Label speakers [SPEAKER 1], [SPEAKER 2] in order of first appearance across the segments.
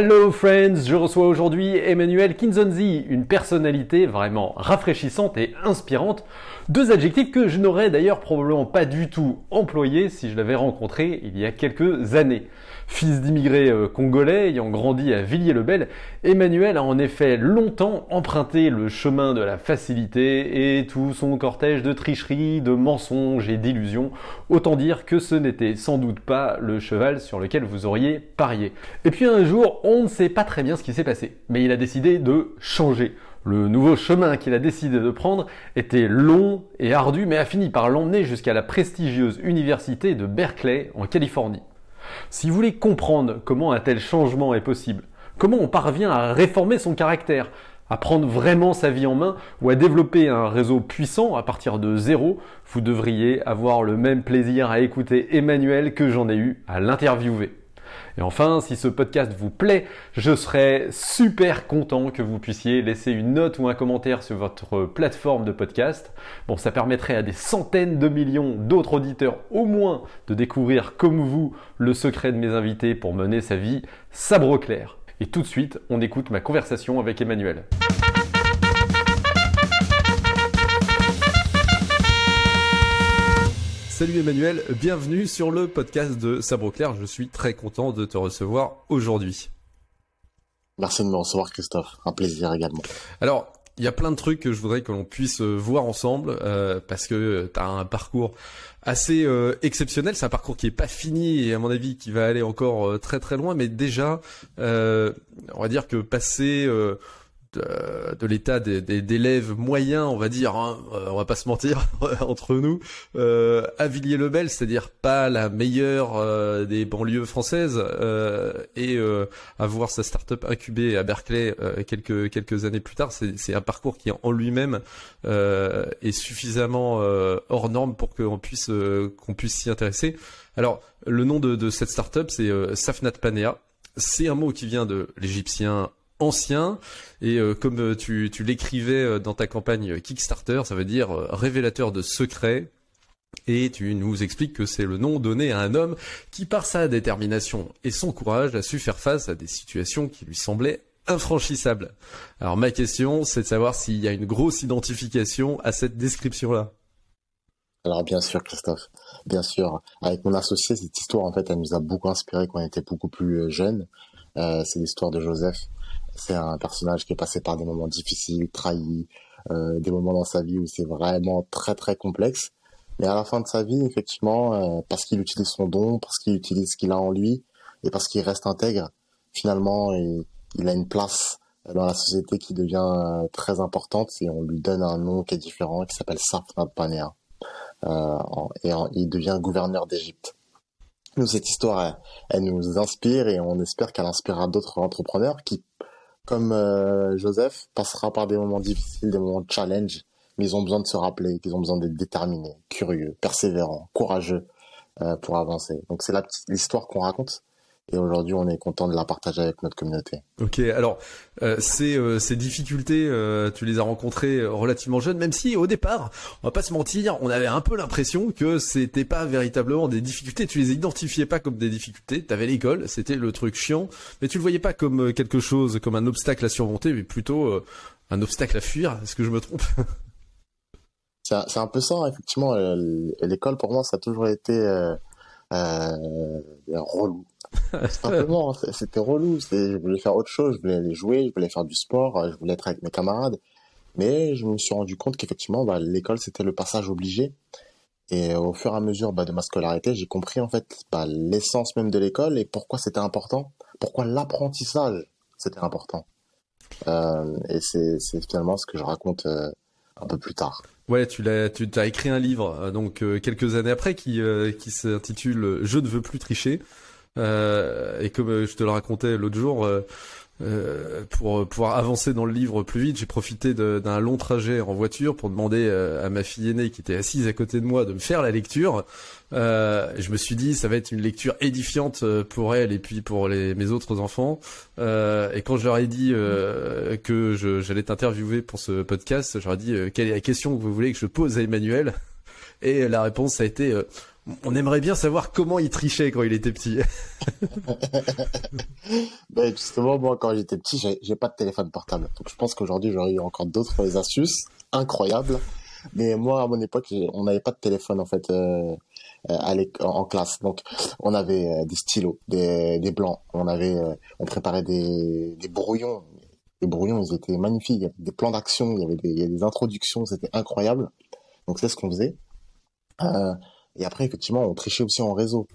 [SPEAKER 1] Hello friends, je reçois aujourd'hui Emmanuel Kinzonzi, une personnalité vraiment rafraîchissante et inspirante. Deux adjectifs que je n'aurais d'ailleurs probablement pas du tout employés si je l'avais rencontré il y a quelques années. Fils d'immigrés euh, congolais ayant grandi à Villiers-le-Bel, Emmanuel a en effet longtemps emprunté le chemin de la facilité et tout son cortège de tricheries, de mensonges et d'illusions. Autant dire que ce n'était sans doute pas le cheval sur lequel vous auriez parié. Et puis un jour, on ne sait pas très bien ce qui s'est passé, mais il a décidé de changer. Le nouveau chemin qu'il a décidé de prendre était long et ardu, mais a fini par l'emmener jusqu'à la prestigieuse université de Berkeley en Californie. Si vous voulez comprendre comment un tel changement est possible, comment on parvient à réformer son caractère, à prendre vraiment sa vie en main ou à développer un réseau puissant à partir de zéro, vous devriez avoir le même plaisir à écouter Emmanuel que j'en ai eu à l'interviewer. Et enfin, si ce podcast vous plaît, je serais super content que vous puissiez laisser une note ou un commentaire sur votre plateforme de podcast. Bon, ça permettrait à des centaines de millions d'autres auditeurs au moins de découvrir comme vous le secret de mes invités pour mener sa vie sabre clair. Et tout de suite, on écoute ma conversation avec Emmanuel. Salut Emmanuel, bienvenue sur le podcast de Sabre Clair. Je suis très content de te recevoir aujourd'hui.
[SPEAKER 2] Merci de me recevoir Christophe, un plaisir également.
[SPEAKER 1] Alors, il y a plein de trucs que je voudrais que l'on puisse euh, voir ensemble euh, parce que tu as un parcours assez euh, exceptionnel. C'est un parcours qui est pas fini et à mon avis qui va aller encore très très loin. Mais déjà, on va dire que passer de, l'état d'élèves moyens, on va dire, hein, euh, on va pas se mentir entre nous, euh, à Villiers-le-Bel, c'est-à-dire pas la meilleure euh, des banlieues françaises, et avoir sa start-up incubée à Berkeley quelques quelques années plus tard, c'est un parcours qui en lui-même est suffisamment hors norme pour qu'on puisse qu'on puisse s'y intéresser. Alors, le nom de, de cette start-up, c'est Safnat Panea. C'est un mot qui vient de l'égyptien ancien et euh, comme euh, tu, l'écrivais euh, dans ta campagne Kickstarter, ça veut dire révélateur de secrets. Et tu nous expliques que c'est le nom donné à un homme qui, par sa détermination et son courage, a su faire face à des situations qui lui semblaient infranchissables. Alors ma question, c'est de savoir s'il y a une grosse identification à cette description-là.
[SPEAKER 2] Alors bien sûr, Christophe, bien sûr. Avec mon associé, cette histoire, en fait, elle nous a beaucoup inspiré quand on était beaucoup plus jeunes. c'est l'histoire de Joseph. C'est un personnage qui est passé par des moments difficiles, trahis, euh, des moments dans sa vie où c'est vraiment très très complexe. Mais à la fin de sa vie, effectivement, euh, parce qu'il utilise son don, parce qu'il utilise ce qu'il a en lui, et parce qu'il reste intègre, finalement, il, il, a une place dans la société qui devient euh, très importante et on lui donne un nom qui est différent, qui s'appelle Safnat Panea. Euh, et il devient gouverneur d'Égypte. Nous, cette histoire, elle, elle, nous inspire et on espère qu'elle inspirera d'autres entrepreneurs qui comme euh, Joseph, passera par des moments difficiles, des moments de challenge, mais ils ont besoin de se rappeler qu'ils ont besoin d'être déterminés, curieux, persévérants, courageux euh, pour avancer. Donc c'est l'histoire qu'on raconte. Et aujourd'hui, on est content de la partager avec notre communauté.
[SPEAKER 1] Ok, alors euh, ces, euh, ces difficultés, euh, tu les as rencontrées relativement jeunes, même si au départ, on va pas se mentir, on avait un peu l'impression que c'était pas véritablement des difficultés. Tu les identifiais pas comme des difficultés. T'avais l'école, c'était le truc chiant, mais tu le voyais pas comme quelque chose, comme un obstacle à surmonter, mais plutôt un obstacle à fuir. Est-ce que je me trompe?
[SPEAKER 2] C'est un peu ça, effectivement. L'école pour moi, ça a toujours été euh, relou. Simplement, c'était relou. Je voulais faire autre chose. Je voulais aller jouer, je voulais faire du sport, je voulais être avec mes camarades. Mais je me suis rendu compte qu'effectivement, bah, l'école, c'était le passage obligé. Et au fur et à mesure bah, de ma scolarité, j'ai compris en fait bah, l'essence même de l'école et pourquoi c'était important, pourquoi l'apprentissage c'était important. Euh, et c'est finalement ce que je raconte euh, un peu plus tard.
[SPEAKER 1] Ouais, tu l'as, tu as écrit un livre euh, donc euh, quelques années après qui euh, qui s'intitule Je ne veux plus tricher. Et comme je te le racontais l'autre jour, euh, pour pouvoir avancer dans le livre plus vite, j'ai profité d'un long trajet en voiture pour demander euh, à ma fille aînée qui était assise à côté de moi de me faire la lecture. Euh, je me suis dit ça va être une lecture édifiante euh, pour elle et puis pour mes autres enfants. et quand je leur ai dit que j'allais t'interviewer pour ce podcast, ai dit quelle est la question que vous voulez que je pose à Emmanuel? Et la réponse a été On aimerait bien savoir comment il trichait quand il était petit.
[SPEAKER 2] ben justement, moi, quand j'étais petit, j'ai pas de téléphone portable. Donc je pense qu'aujourd'hui, j'aurais eu encore d'autres astuces incroyables. Mais moi, à mon époque, on n'avait pas de téléphone en fait euh, euh en classe. Donc, on avait euh, des stylos, des, des blancs. On avait, on préparait des, brouillons. Les brouillons, ils étaient magnifiques. Il y avait des plans d'action, il y avait des, introductions, c'était incroyable. Donc, c'est ce qu'on faisait. Et après, effectivement, on trichait aussi en réseau.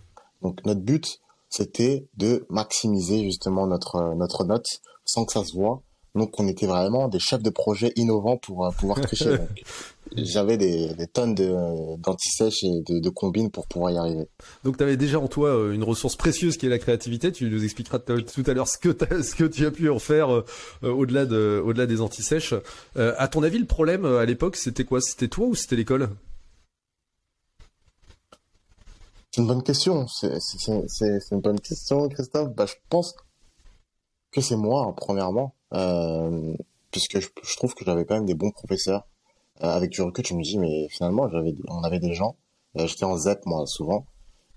[SPEAKER 2] Donc, notre but, c'était de maximiser justement notre notre note sans que ça se voit. Donc, on était vraiment des chefs de projet innovants pour pouvoir tricher. j'avais des, des, tonnes de d'antisèches et de, de, combines pour pouvoir y arriver.
[SPEAKER 1] Donc tu avais déjà en toi euh, une ressource précieuse qui est la créativité. Tu nous expliqueras tout à l'heure ce que ce que tu as pu en faire euh, euh, au-delà de au-delà des antisèches. Euh, à ton avis, le problème à l'époque, c'était quoi? C'était toi ou c'était l'école?
[SPEAKER 2] C'est une bonne question. C'est une bonne question, Christophe. Bah, je pense que c'est moi, hein, premièrement, euh, puisque je, je trouve que j'avais quand même des bons professeurs euh, avec du recul, je me dis, mais finalement, j'avais, on avait des gens, euh, j'étais en ZEP, moi, souvent,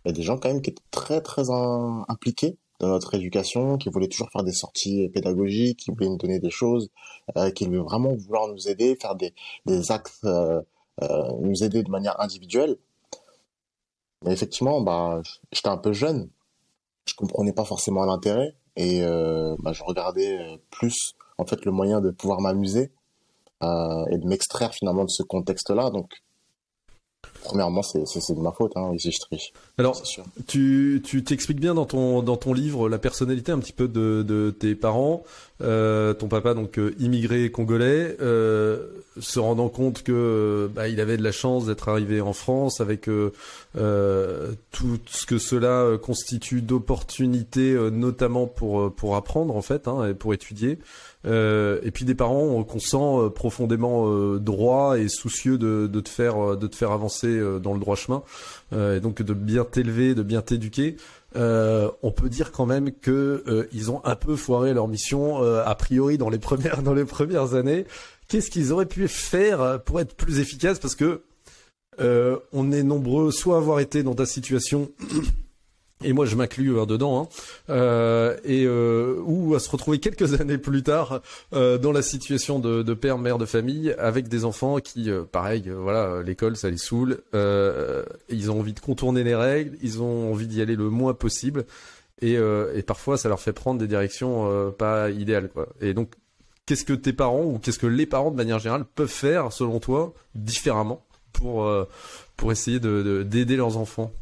[SPEAKER 2] et des gens quand même qui étaient très, très impliqués dans notre éducation, qui voulaient toujours faire des sorties pédagogiques, qui voulaient nous donner des choses, euh, qui voulaient vraiment vouloir nous aider, faire des, des actes, euh, euh, nous aider de manière individuelle. Mais effectivement, bah, j'étais un peu jeune, je comprenais pas forcément l'intérêt, et euh, bah, je regardais plus en fait le moyen de pouvoir m'amuser euh, et de m'extraire finalement de ce contexte-là. Donc, premièrement, c'est de ma faute hein, si je triche.
[SPEAKER 1] Alors, tu tu t'expliques bien dans ton dans ton livre la personnalité un petit peu de, de tes parents. Euh, ton papa donc euh, immigré congolais, euh, se rendant compte que bah, il avait de la chance d'être arrivé en France avec euh tout ce que cela constitue d'opportunités, notamment pour pour apprendre en fait hein, et pour étudier. Euh, et puis des parents qu'on sent euh, profondément euh, droits et soucieux de, de te faire de te faire avancer dans le droit chemin, et donc de bien t'élever, de bien t'éduquer. on peut dire quand même que ils ont un peu foiré leur mission a priori dans les premières dans les premières années. Qu'est-ce qu'ils auraient pu faire pour être plus efficaces? Parce que on est nombreux soit avoir été dans ta situation et moi je m'inclus euh, dedans, hein, euh, et euh, ou à se retrouver quelques années plus tard dans la situation de, père mère de famille avec des enfants qui, pareil, voilà, l'école ça les saoule, ils ont envie de contourner les règles, ils ont envie d'y aller le moins possible, et, et parfois ça leur fait prendre des directions pas idéales, quoi. Et donc qu'est-ce que tes parents ou qu'est-ce que les parents de manière générale peuvent faire selon toi différemment pour pour essayer de d'aider leurs enfants?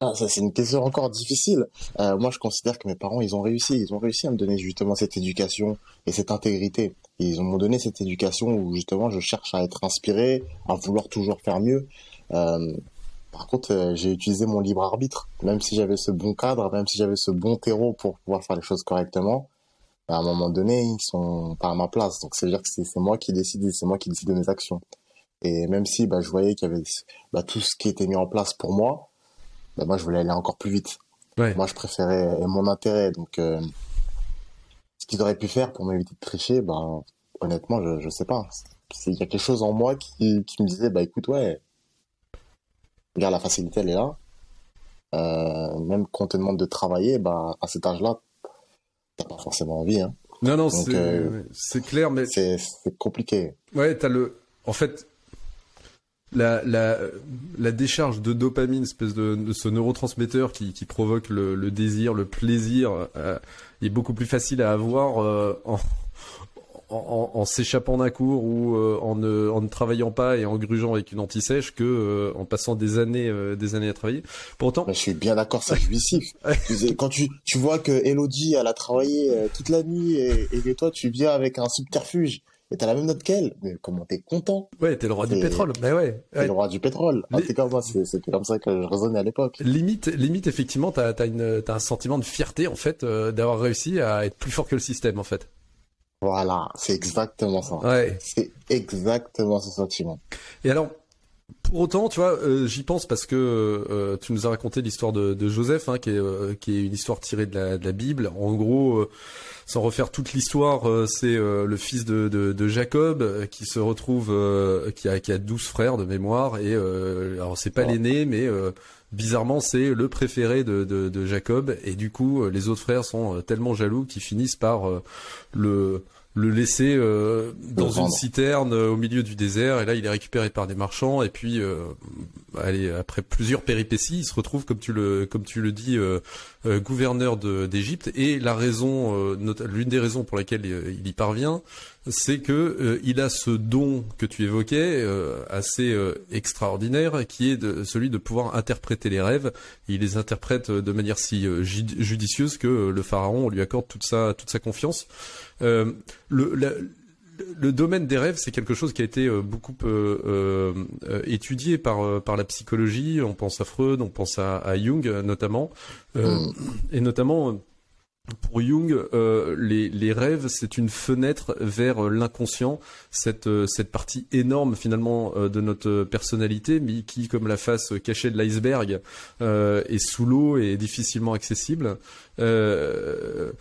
[SPEAKER 2] Ah, ça c'est une question encore difficile. Euh, moi, je considère que mes parents, ils ont réussi. Ils ont réussi à me donner justement cette éducation et cette intégrité. ils m'ont donné cette éducation où justement je cherche à être inspiré, à vouloir toujours faire mieux. Euh, par contre, euh, j'ai utilisé mon libre arbitre. Même si j'avais ce bon cadre, même si j'avais ce bon terreau pour pouvoir faire les choses correctement, à un moment donné, ils sont pas à ma place. Donc, c'est-à-dire que c'est moi qui décide, c'est moi qui décide de mes actions. Et même si bah, je voyais qu'il y avait bah, tout ce qui était mis en place pour moi, bah, moi je voulais aller encore plus vite. Moi je préférais mon intérêt. Donc euh, ce qu'ils auraient pu faire pour m'éviter de tricher, ben honnêtement je je sais pas. Il y a quelque chose en moi qui, qui me disait bah écoute ouais, regarde la facilité elle est là. Euh, même quand on te demande de travailler, bah à cet âge-là, t'as pas forcément envie. Hein.
[SPEAKER 1] Non non c'est euh, clair mais
[SPEAKER 2] c'est compliqué.
[SPEAKER 1] Ouais t'as le en fait la, la, la décharge de dopamine, espèce de, de ce neurotransmetteur qui, qui provoque le, le désir, le plaisir, euh, est beaucoup plus facile à avoir euh, en, en, en s'échappant d'un cours ou euh, en, ne, en ne travaillant pas et en grugeant avec une anti-sèche que euh, en passant des années des années à travailler. Pourtant,
[SPEAKER 2] je suis bien d'accord, c'est jouissif. Quand tu, tu vois que Elodie elle a travaillé toute la nuit et, et que toi tu viens avec un subterfuge et t'as la même note qu'elle, mais comment t'es content?
[SPEAKER 1] Ouais, t'es le roi du pétrole, mais ouais.
[SPEAKER 2] T'es le roi du pétrole. Ah, c'est comme moi, c'était comme ça que je raisonnais à l'époque.
[SPEAKER 1] Limite, limite, effectivement, t'as as une, t'as un sentiment de fierté en fait euh, d'avoir réussi à être plus fort que le système en fait.
[SPEAKER 2] Voilà, c'est exactement ça.
[SPEAKER 1] Ouais.
[SPEAKER 2] C'est exactement ce sentiment.
[SPEAKER 1] Et alors, pour autant, tu vois, euh, j'y pense parce que euh, tu nous as raconté l'histoire de, de, Joseph, hein, qui, est, euh, qui est une histoire tirée de la, de la Bible. En gros, sans refaire toute l'histoire, euh, c'est euh, le fils de, de, de Jacob euh, qui se retrouve, qui a qui a douze frères de mémoire et alors c'est pas l'aîné, mais bizarrement, c'est le préféré de, de, de, Jacob, et du coup, les autres frères sont tellement jaloux qu'ils finissent par le le laisser euh, dans une citerne euh, au milieu du désert et là il est récupéré par des marchands et puis euh, allez après plusieurs péripéties il se retrouve comme tu le comme tu le dis gouverneur d'Égypte et la raison l'une des raisons pour laquelle il y parvient c'est que il a ce don que tu évoquais assez extraordinaire qui est de, celui de pouvoir interpréter les rêves il les interprète de manière si judicieuse que le pharaon lui accorde toute sa toute sa confiance euh, le, le domaine des rêves, c'est quelque chose qui a été euh, beaucoup euh, étudié par par la psychologie. On pense à Freud, on pense à, Jung notamment, mm. et notamment pour Jung, les, les rêves, c'est une fenêtre vers l'inconscient, cette cette partie énorme finalement de notre personnalité, mais qui, comme la face cachée de l'iceberg, est sous l'eau et difficilement accessible. Euh,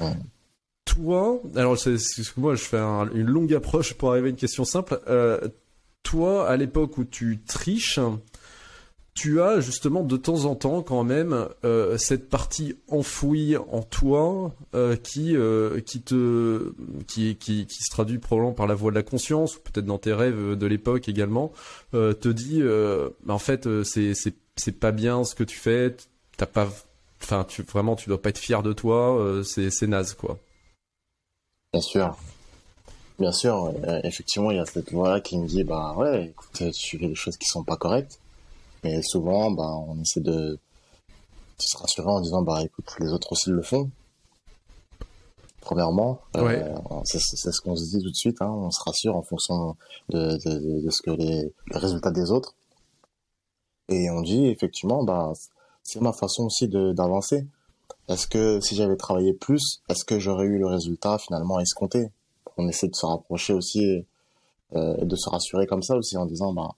[SPEAKER 1] toi, alors c'est moi je fais une longue approche pour arriver à une question simple. Euh, toi, à l'époque où tu triches, tu as justement de temps en temps quand même euh, cette partie enfouie en toi euh, qui qui te se traduit probablement par la voix de la conscience ou peut-être dans tes rêves de l'époque également te dit bah, en fait c'est c'est pas bien ce que tu fais t'as pas enfin tu vraiment tu dois pas être fier de toi c'est c'est naze quoi
[SPEAKER 2] Bien sûr. Bien sûr, euh, effectivement, il y a cette voix qui me dit, bah ouais, écoute, tu fais des choses qui sont pas correctes. Mais souvent, bah, on essaie de, se rassurer en disant, bah écoute, les autres aussi le font. Premièrement, euh, c'est ce qu'on se dit tout de suite, hein, on se rassure en fonction de, ce que les, le résultat des autres. Et on dit, effectivement, bah, c'est ma façon aussi d'avancer. Est-ce que si j'avais travaillé plus, est-ce que j'aurais eu le résultat finalement escompté? On essaie de se rapprocher aussi, euh, de se rassurer comme ça aussi en disant bah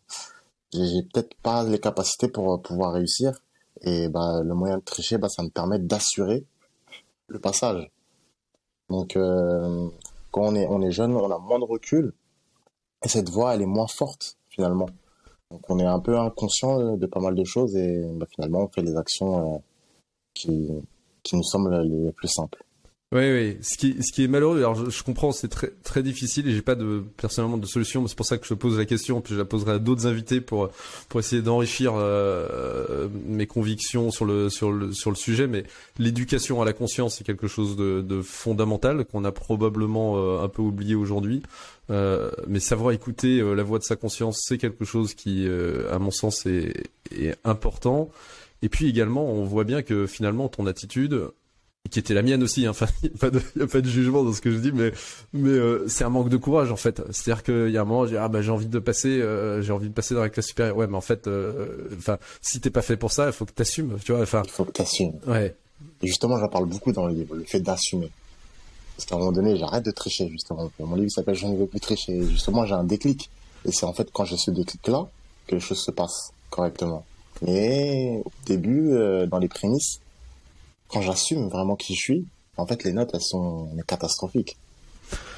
[SPEAKER 2] j'ai peut-être pas les capacités pour euh, pouvoir réussir et bah le moyen de tricher bah ça me permet d'assurer le passage. Donc euh, quand on est on est jeune, on a moins de recul et cette voix elle est moins forte finalement. Donc on est un peu inconscient de pas mal de choses et bah, finalement on fait les actions euh, qui qui nous semble le plus simple.
[SPEAKER 1] Oui, oui. Ce qui, ce qui est malheureux, alors je, comprends, c'est très, très difficile et j'ai pas de, personnellement de solution, mais c'est pour ça que je pose la question, puis je la poserai à d'autres invités pour, pour essayer d'enrichir euh, mes convictions sur le, sur le, sur le sujet. Mais l'éducation à la conscience, c'est quelque chose de, de fondamental qu'on a probablement euh, un peu oublié aujourd'hui. Euh, mais savoir écouter la voix de sa conscience, c'est quelque chose qui, à mon sens, est, est important. Et puis également, on voit bien que finalement, ton attitude, qui était la mienne aussi, hein, enfin, il n'y a, a, pas de jugement dans ce que je dis, mais, mais euh, c'est un manque de courage en fait. C'est-à-dire qu'il y a un moment, j'ai ah bah j'ai envie de passer, euh, j'ai envie de passer dans la classe supérieure. Ouais, mais en fait, euh, enfin, si t'es pas fait pour ça, il faut que t'assumes, tu vois. Enfin,
[SPEAKER 2] il faut que t'assumes.
[SPEAKER 1] Ouais.
[SPEAKER 2] Et justement, j'en parle beaucoup dans le livre, le fait d'assumer. Parce qu'à un moment donné, j'arrête de tricher justement. Mon livre s'appelle Je ne veux plus tricher. Et justement, j'ai un déclic. Et c'est en fait quand j'ai ce déclic-là que les choses se passent correctement. Mais au début, euh, dans les prémices, quand j'assume vraiment qui je suis, en fait, les notes, elles sont catastrophiques.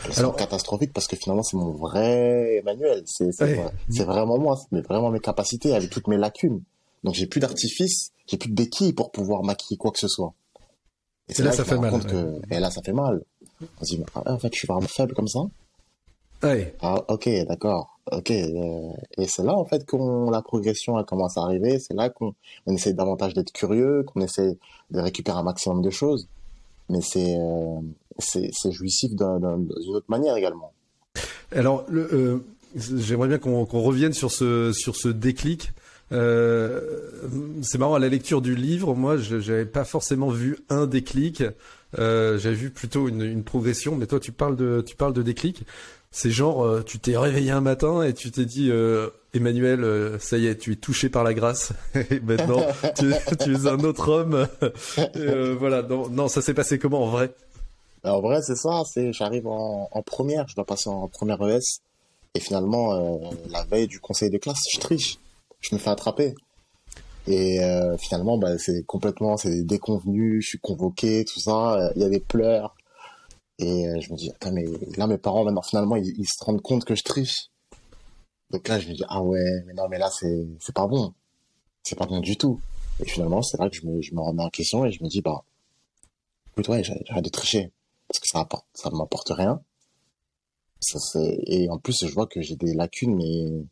[SPEAKER 2] Elles sont catastrophiques parce que finalement, c'est mon vrai Emmanuel. C'est c'est vraiment moi, c'est vraiment mes capacités avec toutes mes lacunes. Donc, j'ai plus d'artifice, j'ai plus de béquilles pour pouvoir maquiller quoi que ce soit.
[SPEAKER 1] Et, là, ça fait mal.
[SPEAKER 2] Et là, ça fait mal. On se dit, ah, en fait, je suis vraiment faible comme ça.
[SPEAKER 1] Ouais.
[SPEAKER 2] Ah, ok, d'accord. Ok. Euh, et c'est là, en fait, que la progression a commencé à arriver. C'est là qu'on on essaie davantage d'être curieux, qu'on essaie de récupérer un maximum de choses. Mais c'est euh, jouissif d'une autre manière également.
[SPEAKER 1] Alors, euh, j'aimerais bien qu'on revienne sur ce sur ce déclic. C'est marrant à la lecture du livre, moi, je n'avais pas forcément vu un déclic. J'avais vu plutôt une, une, progression, mais toi, tu parles de tu parles de déclic. C'est genre, euh, tu t'es réveillé un matin et tu t'es dit, euh, Emmanuel, euh, ça y est, tu es touché par la grâce. et maintenant, tu, es un autre homme. voilà. Non, non, ça s'est passé comment en vrai?
[SPEAKER 2] En vrai, c'est ça. C'est, j'arrive en, en, première, je dois passer en première ES. Et finalement, la veille du conseil de classe, je triche. Je me fais attraper. Et finalement, bah, c'est complètement, c'est déconvenu. Je suis convoqué, tout ça. Il y a des pleurs. Et euh, je me dis, attends, mais là, mes parents, maintenant, finalement, ils, se rendent compte que je triche. Donc là, je me dis, ah ouais, mais non, mais là, c'est, pas bon. C'est pas bon du tout. Et finalement, c'est là que je me, je me remets en question et je me dis, bah, écoute, ouais, j'arrête de tricher. Parce que ça apporte, ça m'apporte rien. Ça, et en plus, je vois que j'ai des lacunes, mais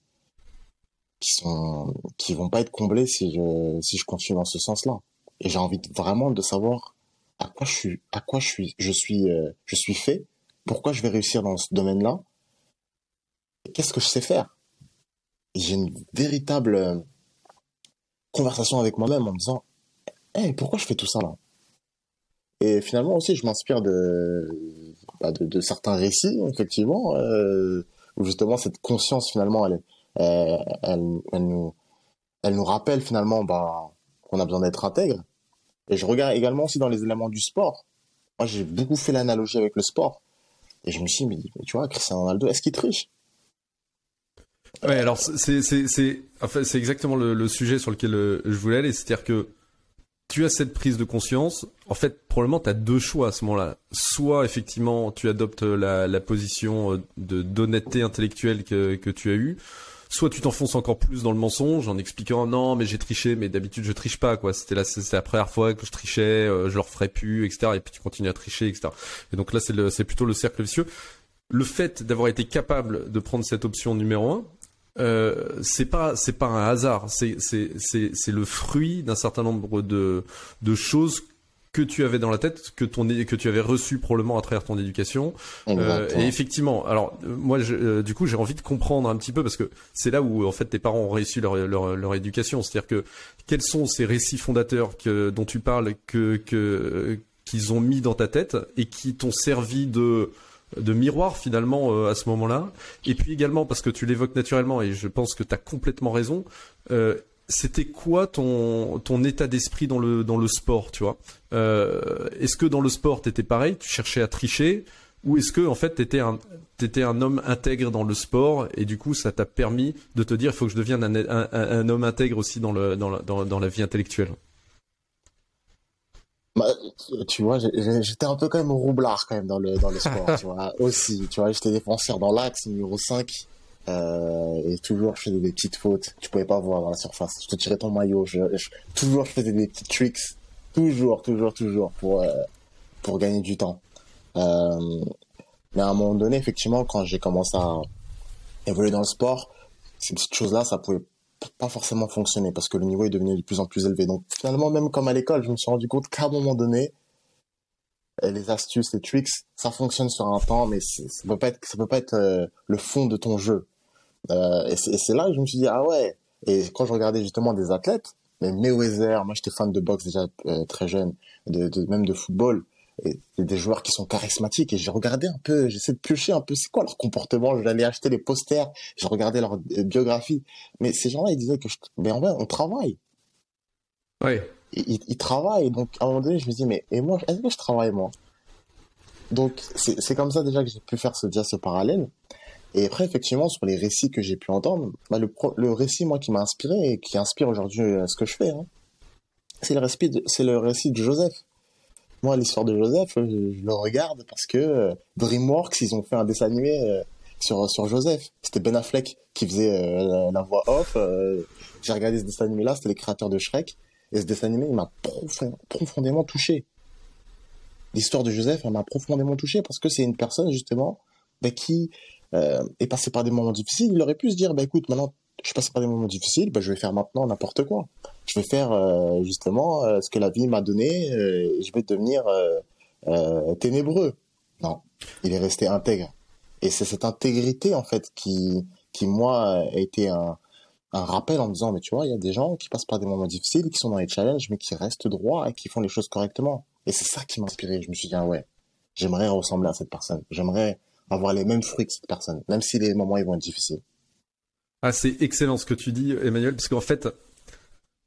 [SPEAKER 2] qui sont, qui vont pas être comblées si je, si je continue dans ce sens-là. Et j'ai envie vraiment de savoir à quoi je suis, à quoi je suis, je suis, euh, je suis fait, pourquoi je vais réussir dans ce domaine-là, qu'est-ce que je sais faire? J'ai une véritable euh, conversation avec moi-même en me disant, hey, pourquoi je fais tout ça là? Et finalement aussi, je m'inspire de, bah, de, certains récits, effectivement, euh, où justement cette conscience finalement, elle nous rappelle finalement bah, qu'on a besoin d'être intègre et je regarde également aussi dans les éléments du sport. Moi, j'ai beaucoup fait l'analogie avec le sport. Et je me suis dit, mais tu vois, Cristiano Ronaldo, est-ce qu'il triche?
[SPEAKER 1] Ouais, alors c'est enfin, exactement le, sujet sur lequel euh, je voulais aller, c'est-à-dire que tu as cette prise de conscience. En fait, probablement, tu as deux choix à ce moment-là. Soit, effectivement, tu adoptes la, position euh, d'honnêteté intellectuelle que, que tu as eue, soit tu t'enfonces encore plus dans le mensonge en expliquant non mais j'ai triché mais d'habitude je triche pas quoi. C'était là c'est la première fois que je trichais euh, je le referai plus etc et puis tu continues à tricher etc et donc là c'est c'est plutôt le cercle vicieux. Le fait d'avoir été capable de prendre cette option numéro un euh, c'est pas c'est pas un hasard. C'est c'est c'est c'est le fruit d'un certain nombre de de choses que tu avais dans la tête, que ton que tu avais reçu probablement à travers ton éducation. Euh, et effectivement, alors euh, moi, je, euh, du coup, j'ai envie de comprendre un petit peu parce que c'est là où en fait tes parents ont réussi leur leur, leur éducation, c'est-à-dire que quels sont ces récits fondateurs que dont tu parles que que qu'ils ont mis dans ta tête et qui t'ont servi de de miroir finalement euh, à ce moment-là? Et puis également parce que tu l'évoques naturellement et je pense que tu as complètement raison. Euh, c'était quoi ton ton état d'esprit dans le dans le sport, tu vois? Euh, Est-ce que dans le sport t'étais pareil, tu cherchais à tricher, ou est-ce que en fait t'étais un t'étais un homme intègre dans le sport et du coup ça t'a permis de te dire il faut que je devienne un, un, un, homme intègre aussi dans le dans la, dans, dans la vie intellectuelle?
[SPEAKER 2] Bah, tu vois, j'étais un peu quand même roublard quand même dans le dans le sport, tu vois. Aussi, tu vois, j'étais défenseur dans l'axe numéro 5 euh, et toujours, je faisais des petites fautes. Tu pouvais pas voir dans la surface. Je te tirais ton maillot. Je, toujours, je faisais des petits tricks. Toujours, toujours, toujours pour euh, pour gagner du temps. Euh, mais à un moment donné, effectivement, quand j'ai commencé à évoluer dans le sport, ces petites choses-là, ça pouvait pas forcément fonctionner parce que le niveau est devenu de plus en plus élevé. Donc finalement, même comme à l'école, je me suis rendu compte qu'à un moment donné, les astuces, les tricks, ça fonctionne sur un temps, mais ça peut pas être, ça peut pas être le fond de ton jeu. Euh, et c'est là que je me suis dit, ah ouais. Et quand je regardais justement des athlètes, mais Mayweather, moi j'étais fan de boxe déjà euh, très jeune, de, même de football, et, des joueurs qui sont charismatiques. Et j'ai regardé un peu, j'essaie de piocher un peu, c'est quoi leur comportement J'allais acheter les posters, je regardais leur euh, biographie. Mais ces gens-là, ils disaient que, je, mais en vrai, on travaille.
[SPEAKER 1] Ouais.
[SPEAKER 2] Ils, ils, travaillent. Donc à un moment donné, je me dis, mais et moi, est-ce que je travaille moi? Donc c'est comme ça déjà que j'ai pu faire ce, ce parallèle. Et après, effectivement, sur les récits que j'ai pu entendre, bah, le, le récit, moi, qui m'a inspiré et qui inspire aujourd'hui euh, ce que je fais, hein, c'est le, récit de, le récit de Joseph. Moi, l'histoire de Joseph, euh, je, le regarde parce que euh, DreamWorks, ils ont fait un dessin animé sur, sur Joseph. C'était Ben Affleck qui faisait la, voix off. j'ai regardé ce dessin animé-là, c'était les créateurs de Shrek. Et ce dessin animé, il m'a profondément touché. L'histoire de Joseph, elle m'a profondément touché parce que c'est une personne, justement, bah, qui euh, et passer par des moments difficiles, il aurait pu se dire, bah écoute, maintenant je passe par des moments difficiles, bah, je vais faire maintenant n'importe quoi. Je vais faire euh, justement euh, ce que la vie m'a donné, je vais devenir ténébreux. Non, il est resté intègre. Et c'est cette intégrité en fait qui, qui moi, a été un, un rappel en disant, mais tu vois, il y a des gens qui passent par des moments difficiles, qui sont dans les challenges, mais qui restent droits et qui font les choses correctement. Et c'est ça qui m'a inspiré. Je me suis dit, ah ouais, j'aimerais ressembler à cette personne. J'aimerais avoir les mêmes fruits que cette personne, même si les moments ils vont être difficiles.
[SPEAKER 1] Ah, c'est excellent ce que tu dis, Emmanuel, parce qu'en fait,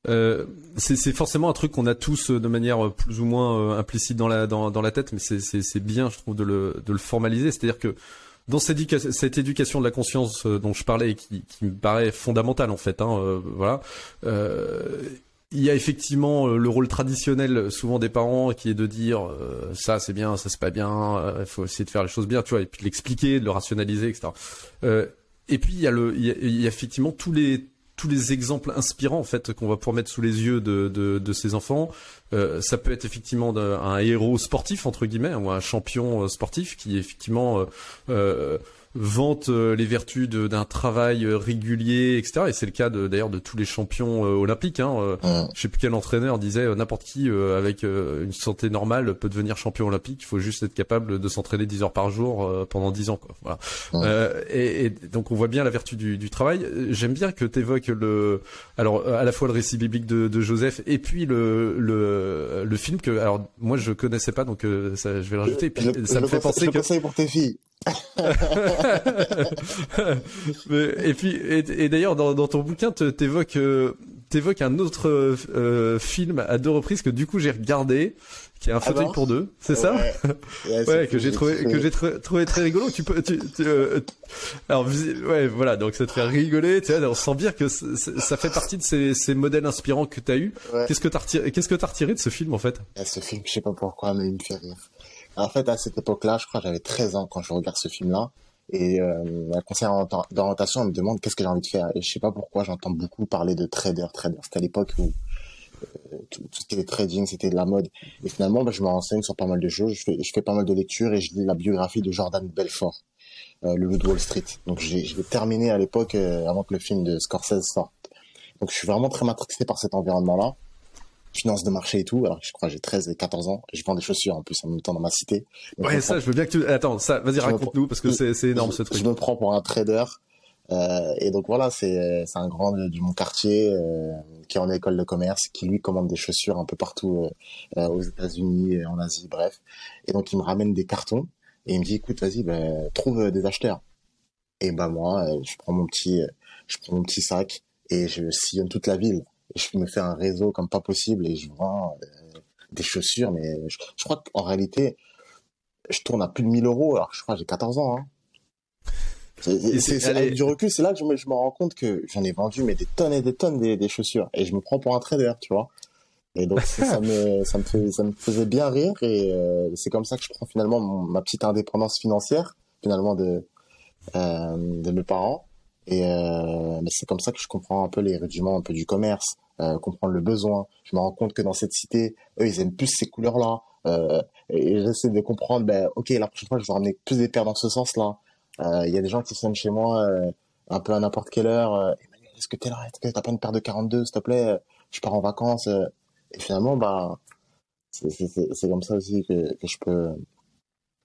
[SPEAKER 1] euh, c'est forcément un truc qu'on a tous euh, de manière plus ou moins euh, implicite dans la dans, dans la tête, mais c'est bien, je trouve, de le de le formaliser. C'est-à-dire que dans cette, éducation, de la conscience euh, dont je parlais qui, qui me paraît fondamentale en fait, hein, euh, voilà. Euh, il y a effectivement euh, le rôle traditionnel souvent des parents qui est de dire euh, ça c'est bien, ça c'est pas bien, il euh, faut essayer de faire les choses bien, tu vois, et puis de l'expliquer, de le rationaliser, etc. et puis il y a le, il y a, effectivement tous les tous les exemples inspirants en fait qu'on va pouvoir mettre sous les yeux de, de, de ces enfants. Euh, ça peut être effectivement un héros sportif entre guillemets ou un champion sportif qui effectivement euh, vante euh, les vertus d'un travail euh, régulier, etc. Et c'est le cas d'ailleurs de, tous les champions euh, olympiques. Hein. Je sais plus quel entraîneur disait n'importe qui avec une santé normale peut devenir champion olympique. Il faut juste être capable de s'entraîner 10 heures par jour pendant 10 ans. Quoi. Voilà. Et, et, donc on voit bien la vertu du, du travail. J'aime bien que tu évoques le, alors à la fois le récit biblique de, de Joseph et puis le, le, le film que alors moi je connaissais pas donc ça, je vais le rajouter. Et puis, ça me fait penser que
[SPEAKER 2] pour tes filles.
[SPEAKER 1] et puis, et, d'ailleurs, dans, dans, ton bouquin, t'évoques euh, t'évoques un autre euh, film à deux reprises que du coup j'ai regardé, qui est un fauteuil pour deux, c'est ça? Ouais, que j'ai trouvé que j'ai trouvé très rigolo. Tu peux, tu, euh, alors ouais, voilà, donc ça te fait rigoler. Tu vois, on sent bien que ça fait partie de ces, ces modèles inspirants que t'as eu. Qu'est-ce que t'as retiré, qu'est-ce que t'as retiré de ce film en fait?
[SPEAKER 2] Ce film, je sais pas pourquoi, mais il me fait rire. En fait, à cette époque-là, je crois que j'avais 13 ans quand je regarde ce film-là. Et euh, la conseillère d'orientation me demande qu'est-ce que j'ai envie de faire. Et je sais pas pourquoi j'entends beaucoup parler de trader, trader. C'était à l'époque où euh, tout, ce qui était trading, c'était de la mode. Et finalement, bah, je me renseigne sur pas mal de choses. Je fais, pas mal de lectures et je lis la biographie de Jordan Belfort, euh, le loup de Wall Street. Donc je l'ai terminé à l'époque euh, avant que le film de Scorsese sorte. Donc je suis vraiment très matrixé par cet environnement-là finance de marché et tout. Alors je crois que j'ai 13 et 14 ans. Je vends des chaussures en plus en même temps dans ma cité.
[SPEAKER 1] ouais, ça, je veux bien que tu... Attends, ça, vas-y, raconte-nous parce que c'est énorme ce truc.
[SPEAKER 2] Je me prends pour un trader. Euh, et donc voilà, c'est un grand du mon quartier euh, qui est en école de commerce, qui lui commande des chaussures un peu partout euh, aux États-Unis, et en Asie, bref. Et donc il me ramène des cartons et il me dit écoute, vas-y, ben, trouve des acheteurs. Et ben moi, je prends mon petit, je prends mon petit sac et je sillonne toute la ville je me fais un réseau comme pas possible et je vends euh, des chaussures, mais je, crois qu'en réalité, je tourne à plus de 1000 euros, alors je crois que j'ai 14 ans. Hein. C'est avec du recul, c'est là que je me, je me, rends compte que j'en ai vendu mais des tonnes et des tonnes des, des, chaussures et je me prends pour un trader, tu vois. Et donc ça me ça me fait, ça me faisait bien rire et euh, c'est comme ça que je prends finalement ma petite indépendance financière finalement de euh, de mes parents et euh, mais c'est comme ça que je comprends un peu les rudiments un peu du commerce, euh, comprendre le besoin. Je me rends compte que dans cette cité, eux, ils aiment plus ces couleurs-là. Euh, et j'essaie de comprendre, ben, ok, la prochaine fois, je vais ramener plus des paires dans ce sens-là. Il y a des gens qui viennent chez moi un peu à n'importe quelle heure. Euh, est-ce que t'es là? Est-ce que t'as pas une paire de 42, s'il te plaît? Je pars en vacances. et finalement, bah, c'est comme ça aussi que, que je peux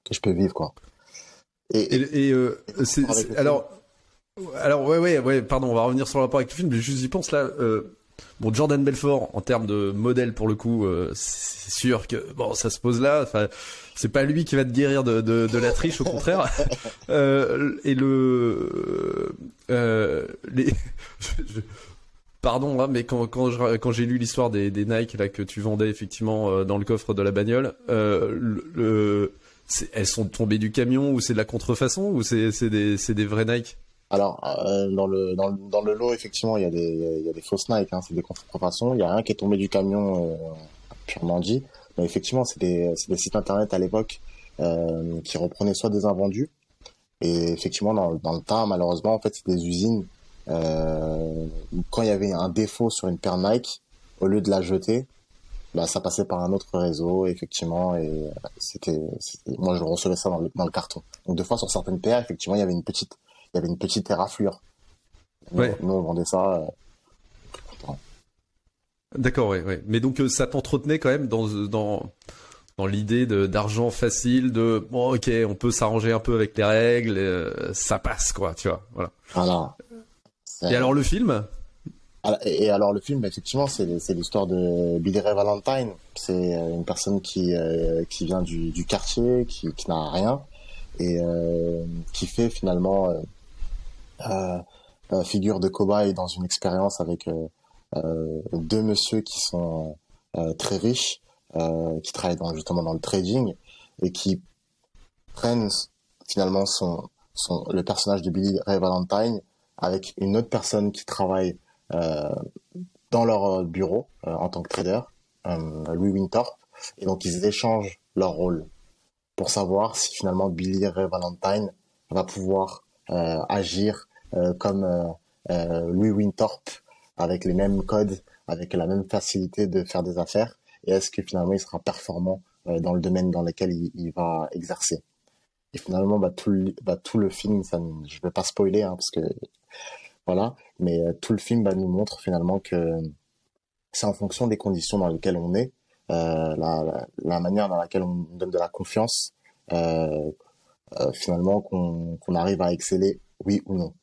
[SPEAKER 2] que je peux vivre, quoi.
[SPEAKER 1] Et, et, et alors alors ouais ouais ouais pardon on va revenir sur le rapport avec le film mais juste j'y pense là euh, bon Jordan Belfort en termes de modèle pour le coup euh, c'est sûr que bon ça se pose là enfin c'est pas lui qui va te guérir de, de, de la triche au contraire. Euh, et le pardon hein, mais quand quand quand j'ai lu l'histoire des, des Nike là que tu vendais effectivement dans le coffre de la bagnole le, elles sont tombées du camion ou c'est de la contrefaçon ou c'est c'est des c'est des vrais Nike?
[SPEAKER 2] Alors, euh, dans, le, dans, le, dans le lot, effectivement, il y a des, il y a des fausses Nike, hein, c'est des contrefaçons. Il y a un qui est tombé du camion, euh, purement dit. Mais effectivement, c'est des, des sites internet à l'époque euh, qui reprenaient soit des invendus. Et effectivement, dans, dans le tas, malheureusement, en fait, c'est des usines. Euh, quand il y avait un défaut sur une paire Nike, au lieu de la jeter, bah, ça passait par un autre réseau, effectivement, et euh, c'était, moi je recevais ça dans le, dans le carton. Donc deux fois sur certaines paires, effectivement, il y avait une petite y avait une petite éraflure. Ouais. Nous, on vendait ça. Euh,
[SPEAKER 1] D'accord, ouais, ouais. Mais donc euh, ça t'entretenait quand même dans dans dans l'idée d'argent facile, de bon ok, on peut s'arranger un peu avec les règles, euh, ça passe quoi, tu vois, voilà.
[SPEAKER 2] Voilà.
[SPEAKER 1] Et alors le film?
[SPEAKER 2] Et alors le film, effectivement, c'est l'histoire de Billy Ray Valentine. C'est une personne qui qui vient du, du quartier, qui, qui n'a rien et qui fait finalement euh, euh, figure de cobaye dans une expérience avec euh, deux messieurs qui sont très riches, qui travaillent dans, justement dans le trading et qui prennent finalement son, son, le personnage de Billy Ray Valentine avec une autre personne qui travaille euh, dans leur bureau euh, en tant que trader, euh, Louis Winthorpe, et donc ils échangent leur rôle pour savoir si finalement Billy Ray Valentine va pouvoir agir euh, comme euh, Louis Winthorpe avec les mêmes codes, avec la même facilité de faire des affaires. Et est-ce que finalement il sera performant dans le domaine dans lequel il, va exercer? Et finalement, bah, tout, le, bah, tout le film, ça, je vais pas spoiler hein, parce que voilà, mais tout le film bah, nous montre finalement que c'est en fonction des conditions dans lesquelles on est, euh, la, la, manière dans laquelle on donne de la confiance, euh, euh, finalement qu'on arrive à exceller, oui ou non.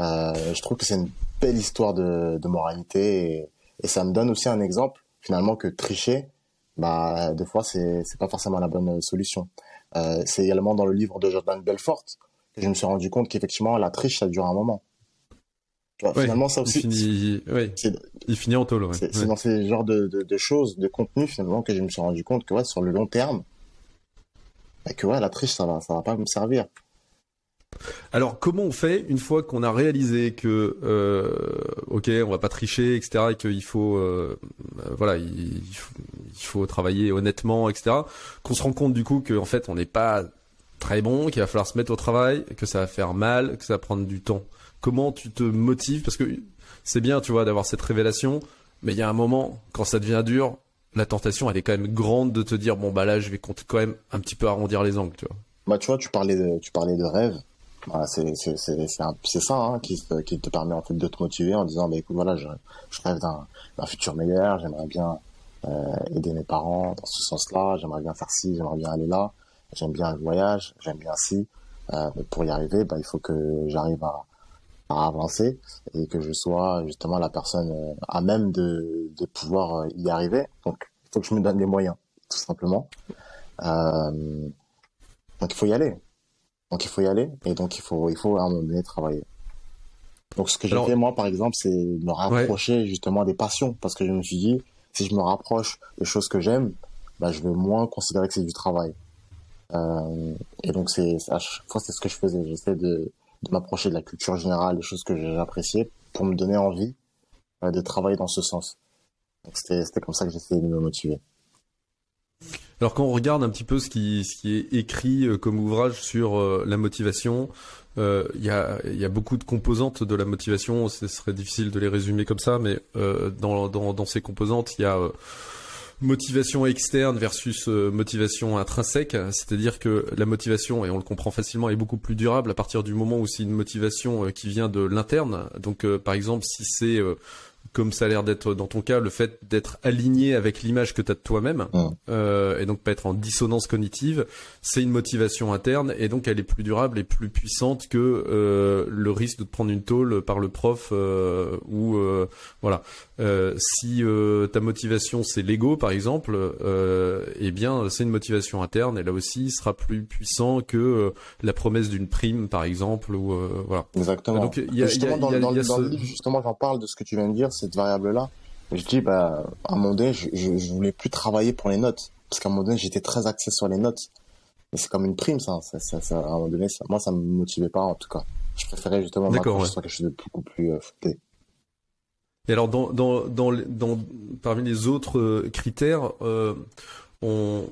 [SPEAKER 2] je trouve que c'est une belle histoire de, de moralité et, et, ça me donne aussi un exemple finalement que tricher, bah des fois c'est c'est pas forcément la bonne solution. c'est également dans le livre de Jordan Belfort que je me suis rendu compte qu'effectivement la triche ça dure un moment
[SPEAKER 1] finalement, ça aussi. Il finit, il finit en tôle.
[SPEAKER 2] C'est dans ces genres de, de, choses, de contenu finalement, que je me suis rendu compte que ouais, sur le long terme, que ouais, la triche, ça va, ça va pas me servir.
[SPEAKER 1] Alors, comment on fait une fois qu'on a réalisé que, euh, ok, on va pas tricher, etc., et qu'il faut, euh, voilà, il, faut, faut, travailler honnêtement, etc., qu'on se rend compte du coup qu'en fait, on n'est pas très bon, qu'il va falloir se mettre au travail, que ça va faire mal, que ça va prendre du temps comment tu te motives? Parce que c'est bien, tu vois, d'avoir cette révélation, mais il y a un moment, quand ça devient dur, la tentation, elle est quand même grande de te dire, bon, bah là, je vais quand même un petit peu arrondir les angles, tu vois.
[SPEAKER 2] Bah, tu vois, tu parlais de, tu parlais de rêve. Bah, c'est ça hein, qui, qui te permet en fait de te motiver en disant, bah, écoute, voilà, je, je rêve d'un futur meilleur, j'aimerais bien euh, aider mes parents dans ce sens-là, j'aimerais bien faire ci, j'aimerais bien aller là, j'aime bien le voyage, j'aime bien ci. Euh, pour y arriver, bah, il faut que j'arrive à, à avancer et que je sois justement la personne euh, à même de, de pouvoir euh, y arriver. Donc, il faut que je me donne les moyens, tout simplement. Euh, donc, il faut y aller. Donc, il faut y aller et donc il faut, il faut à un moment donné travailler. Donc, ce que j'ai fait moi, par exemple, c'est me rapprocher justement des passions parce que je me suis dit, si je me rapproche des choses que j'aime, bah, je vais moins considérer que c'est du travail. Euh, et donc, c'est à chaque fois, c'est ce que je faisais. J'essaie de de m'approcher de la culture générale, des choses que j'appréciais, pour me donner envie euh, de travailler dans ce sens. C'était comme ça que j'essayais de me motiver.
[SPEAKER 1] Alors quand on regarde un petit peu ce qui, ce qui est écrit euh, comme ouvrage sur euh, la motivation, il y, a, y, a, beaucoup de composantes de la motivation, ce serait difficile de les résumer comme ça, mais dans, dans, dans, ces composantes, il y a motivation externe versus euh, motivation intrinsèque, c'est-à-dire que la motivation, et on le comprend facilement, est beaucoup plus durable à partir du moment où c'est une motivation euh, qui vient de l'interne. Donc euh, par exemple, si c'est comme ça a l'air d'être dans ton cas, le fait d'être aligné avec l'image que tu as de toi-même, euh, et donc pas être en dissonance cognitive, c'est une motivation interne, et donc elle est plus durable et plus puissante que euh, le risque de te prendre une tôle par le prof, euh, ou euh, voilà. Euh, si euh, ta motivation c'est l'ego par exemple, eh bien c'est une motivation interne, et là aussi sera plus puissant que la promesse d'une prime par exemple, ou voilà.
[SPEAKER 2] Exactement. Donc, y a, justement, y a, dans, y a, dans, dans le livre, justement, j'en parle de ce que tu viens de dire cette variable-là. Je dis, bah, à un moment donné, je, je, voulais plus travailler pour les notes. Parce qu'à un moment donné, j'étais très axé sur les notes. Mais c'est comme une prime, ça. ça, ça, à un moment donné, ça, moi, ça me motivait pas, en tout cas. Je préférais justement m'accrocher ouais. sur quelque chose de beaucoup plus euh,
[SPEAKER 1] Et alors, dans, dans, dans, dans, parmi les autres euh, critères, euh, on,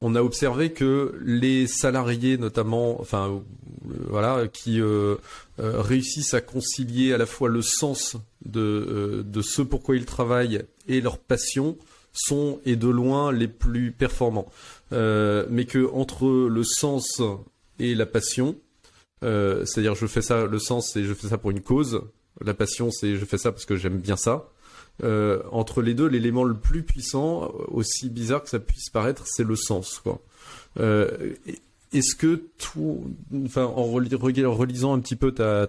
[SPEAKER 1] on a observé que les salariés, notamment, enfin, euh, voilà, qui euh, réussissent à concilier à la fois le sens de, de ce pourquoi ils travaillent et leur passion, sont et de loin les plus performants. mais que entre le sens et la passion, c'est-à-dire je fais ça, le sens c'est je fais ça pour une cause, la passion c'est je fais ça parce que j'aime bien ça. Euh, entre les deux, l'élément le plus puissant, aussi bizarre que ça puisse paraître, c'est le sens. Euh, est-ce que tout, enfin, en relisant un petit peu ta,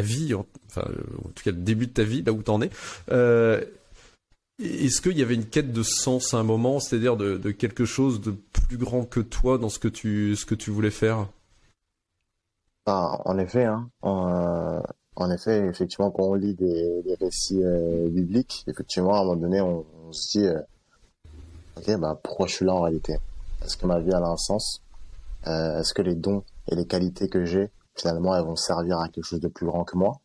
[SPEAKER 1] vie, enfin, en tout cas le début de ta vie, là où t'en es, euh, est-ce qu'il y avait une quête de sens à un moment, c'est-à-dire de, quelque chose de plus grand que toi dans ce que tu, ce que tu voulais faire?
[SPEAKER 2] Ah, En effet, hein, en effet, effectivement, quand on lit des, récits euh, bibliques, effectivement, à un moment donné, on, se dit, euh, ok, bah pourquoi je suis là en réalité? Est-ce que ma vie a un sens? Euh, Est-ce que les dons et les qualités que j'ai, finalement, elles vont servir à quelque chose de plus grand que moi?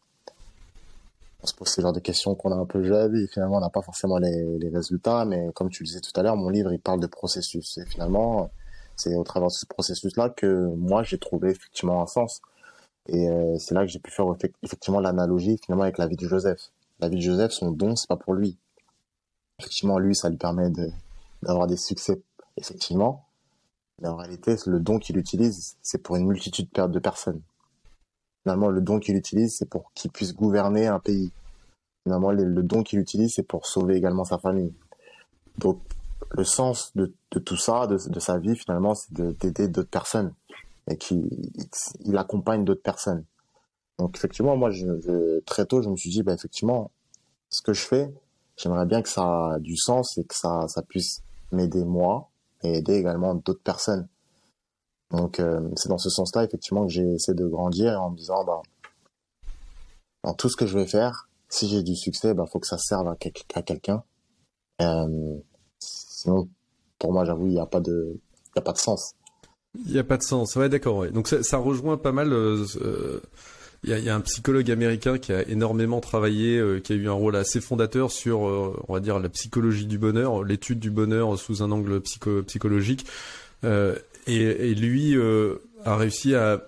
[SPEAKER 2] On se pose ce genre de questions qu'on a un peu jeune et finalement, on n'a pas forcément les, résultats. Mais comme tu le disais tout à l'heure, mon livre, il parle de processus. Et finalement, c'est au travers de ce processus-là que moi, j'ai trouvé effectivement un sens. Et euh, c'est là que j'ai pu faire effectivement l'analogie finalement avec la vie de Joseph. La vie de Joseph, son don, c'est pas pour lui. Effectivement, lui, ça lui permet d'avoir des succès, effectivement. Mais en réalité, le don qu'il utilise, c'est pour une multitude de personnes. Finalement, le don qu'il utilise, c'est pour qu'il puisse gouverner un pays. Finalement, le, don qu'il utilise, c'est pour sauver également sa famille. Donc, le sens de, tout ça, de, sa vie, finalement, c'est d'aider d'autres personnes et qu'il il accompagne d'autres personnes. Donc, effectivement, moi, je, très tôt, je me suis dit, bah, effectivement, ce que je fais, j'aimerais bien que ça a du sens et que ça puisse m'aider moi aider également d'autres personnes. Donc, euh, c'est dans ce sens-là, effectivement, que j'ai essayé de grandir en me disant, bah, dans tout ce que je vais faire, si j'ai du succès, bah, faut que ça serve à, quelqu'un. Euh, sinon, pour moi, j'avoue, il n'y a pas de, il sens.
[SPEAKER 1] Il n'y a pas de sens. Ouais, d'accord. Ouais. Donc ça, rejoint pas mal. Euh il y, a, un psychologue américain qui a énormément travaillé, euh, qui a eu un rôle assez fondateur sur, euh, on va dire, la psychologie du bonheur, l'étude du bonheur sous un angle psycho psychologique. Et, et, lui a réussi à,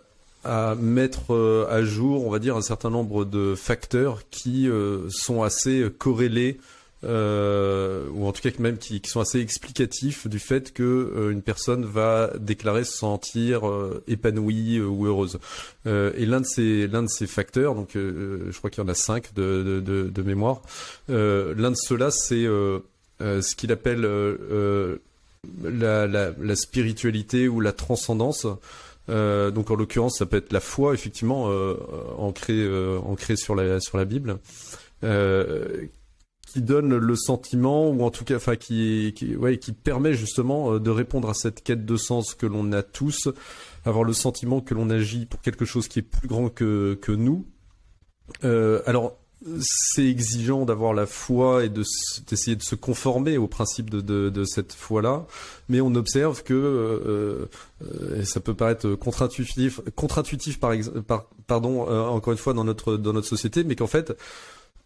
[SPEAKER 1] à mettre à jour, on va dire, un certain nombre de facteurs qui sont assez corrélés euh, ou en tout cas même qui, sont assez explicatifs du fait que euh, une personne va déclarer se sentir euh, épanouie ou heureuse. et l'un de ces l'un de ces facteurs, donc je crois qu'il y en a cinq de, de, mémoire. l'un de ceux-là, c'est ce qu'il appelle la, la, spiritualité ou la transcendance. donc en l'occurrence, ça peut être la foi, effectivement, ancrée, ancrée sur la sur la Bible, qui donne le sentiment ou en tout cas enfin qui qui ouais qui permet justement euh, de répondre à cette quête de sens que l'on a tous avoir le sentiment que l'on agit pour quelque chose qui est plus grand que que nous. Euh, alors c'est exigeant d'avoir la foi et de d'essayer de se conformer au principe de, de, de cette foi-là, mais on observe que euh, euh et ça peut paraître contre-intuitif, contre-intuitif par, par pardon euh, encore une fois dans notre dans notre société, mais qu'en fait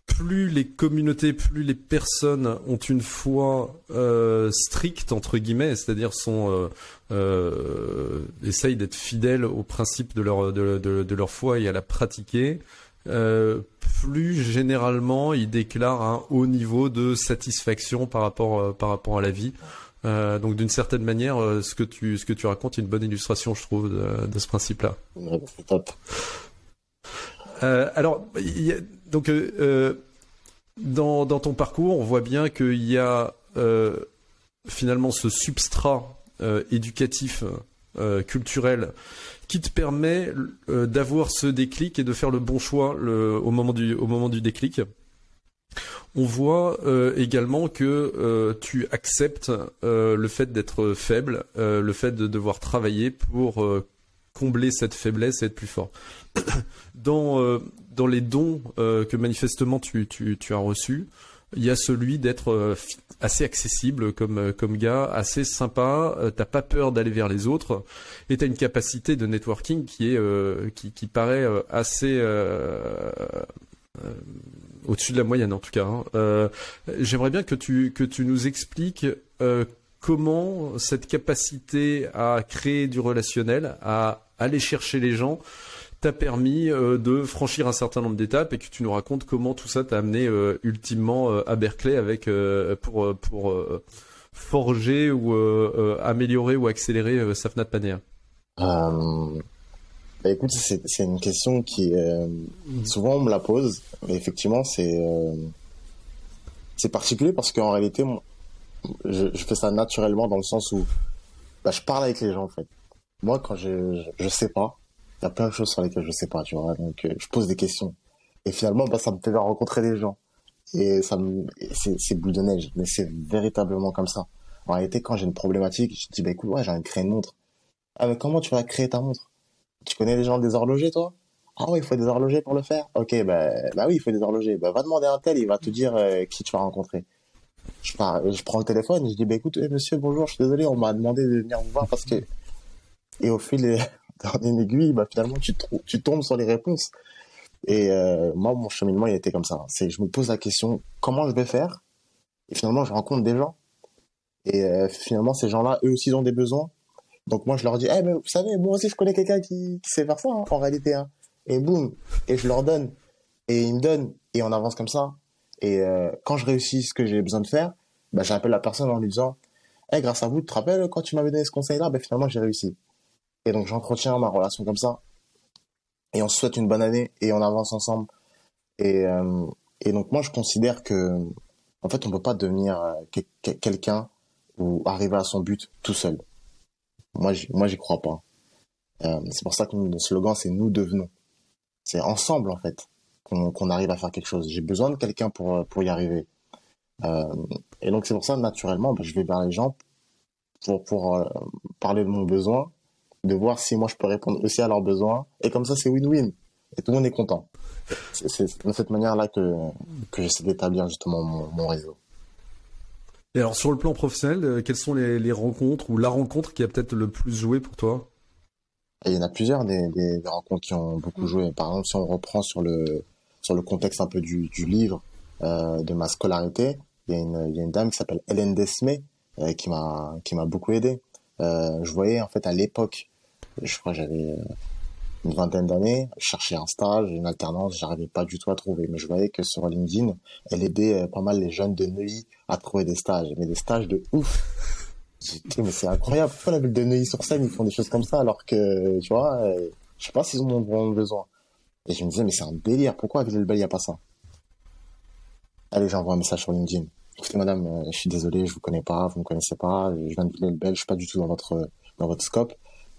[SPEAKER 1] plus les communautés, plus les personnes ont une foi euh, stricte entre guillemets, c'est-à-dire sont euh, euh, essayent d'être fidèles aux principes de leur de, de, leur foi et à la pratiquer, plus généralement ils déclarent un haut niveau de satisfaction par rapport par rapport à la vie. Euh, donc d'une certaine manière, ce que tu ce que tu racontes est une bonne illustration, je trouve, de, de ce principe-là. top. alors, il y a, donc, euh, euh, dans, ton parcours, on voit bien qu'il y a euh, finalement ce substrat éducatif, culturel, qui te permet d'avoir ce déclic et de faire le bon choix au, moment du, au moment du déclic. On voit également que tu acceptes le fait d'être faible, le fait de devoir travailler pour combler cette faiblesse et être plus fort. dans, dans les dons euh, que manifestement tu, tu, tu, as reçus, il y a celui d'être euh, assez accessible comme, euh, comme gars, assez sympa, t'as pas peur d'aller vers les autres, et t'as une capacité de networking qui est qui, qui paraît assez au-dessus de la moyenne en tout cas. Hein. J'aimerais bien que tu que tu nous expliques comment cette capacité à créer du relationnel, à aller chercher les gens, t'a permis euh, de franchir un certain nombre d'étapes et que tu nous racontes comment tout ça t'a amené euh, ultimement euh, à Berkeley avec pour forger ou améliorer ou accélérer Safnat Panea.
[SPEAKER 2] Bah écoute, c'est une question qui souvent on me la pose. Mais effectivement, c'est c'est particulier parce qu'en réalité, je, je, fais ça naturellement dans le sens où bah, je parle avec les gens en fait. Moi, quand je, je, sais pas, il y a plein de choses sur lesquelles je sais pas, tu vois. Donc, euh, je pose des questions. Et finalement, bah, ça me fait rencontrer des gens. Et ça me, c'est boule de neige. Mais c'est véritablement comme ça. En réalité, quand j'ai une problématique, je dis, bah, écoute, ouais, j'ai envie de créer une montre. Ah, mais comment tu vas créer ta montre? Tu connais des gens des horlogers, toi? Ah oui, il faut des horlogers pour le faire. Ok, bah, bah oui, il faut des horlogers. Bah, va demander à un tel, il va te dire euh, qui tu vas rencontrer. Je prends le téléphone, je dis, bah écoute, eh, monsieur, bonjour, je suis désolé, on m'a demandé de venir vous voir parce que... Et au fil, une aiguille, bah, finalement, tu, tombes sur les réponses. Et euh, moi, mon cheminement, il été comme ça. C'est, je me pose la question, comment je vais faire? Et finalement, je rencontre des gens. Et euh, finalement, ces gens-là, eux aussi, ils ont des besoins. Donc moi, je leur dis, eh, mais vous savez, moi aussi, je connais quelqu'un qui, sait faire ça, hein, en réalité. Hein. et boum, et je leur donne, et ils me donnent, et on avance comme ça. Et euh, quand je réussis ce que j'ai besoin de faire, bah, j'appelle la personne en lui disant, hey, grâce à vous, tu te rappelles quand tu m'avais donné ce conseil-là, bah, finalement j'ai réussi. Et donc j'entretiens ma relation comme ça, et on se souhaite une bonne année, et on avance ensemble. Et, euh, et donc moi je considère que, en fait, on peut pas devenir euh, quelqu'un ou arriver à son but tout seul. Moi, moi, j'y crois pas. Euh, c'est pour ça que le slogan, c'est nous devenons. C'est ensemble, en fait, qu'on arrive à faire quelque chose. J'ai besoin de quelqu'un pour, pour y arriver. Et donc, c'est pour ça, naturellement, bah, je vais vers les gens pour, pour parler de mon besoin, de voir si moi, je peux répondre aussi à leurs besoins. Et comme ça, c'est win-win. Et tout le monde est content. C'est de cette manière-là que, que j'essaie d'établir justement mon, mon réseau.
[SPEAKER 1] Et alors sur le plan professionnel, euh, quelles sont les, les, rencontres ou la rencontre qui a peut-être le plus joué pour toi?
[SPEAKER 2] Il y en a plusieurs des, des, des, rencontres qui ont beaucoup joué. Par exemple, si on reprend sur le sur le contexte un peu du, du livre euh, de ma scolarité, il y a une, il y a une dame qui s'appelle Hélène Desmé euh, qui m'a qui m'a beaucoup aidé. Euh, je voyais en fait à l'époque, je crois j'avais euh, une vingtaine d'années, je cherchais un stage, une alternance, j'arrivais pas du tout à trouver. Mais je voyais que sur LinkedIn, elle aidait euh, pas mal les jeunes de Neuilly à trouver des stages, mais des stages de ouf. J'ai mais c'est incroyable. Pourquoi la ville de Neuilly-sur-Seine, ils font des choses comme ça alors que, tu vois, euh, je sais pas s'ils ont vraiment besoin. Et je me disais, mais c'est un délire. Pourquoi à Villers-le-Bel, il n'y a pas ça? Allez, j'envoie un message sur LinkedIn. Écoutez, madame, je suis désolé, je vous connais pas, vous me connaissez pas, je viens de Villers-le-Bel, je suis pas du tout dans votre, dans votre scope.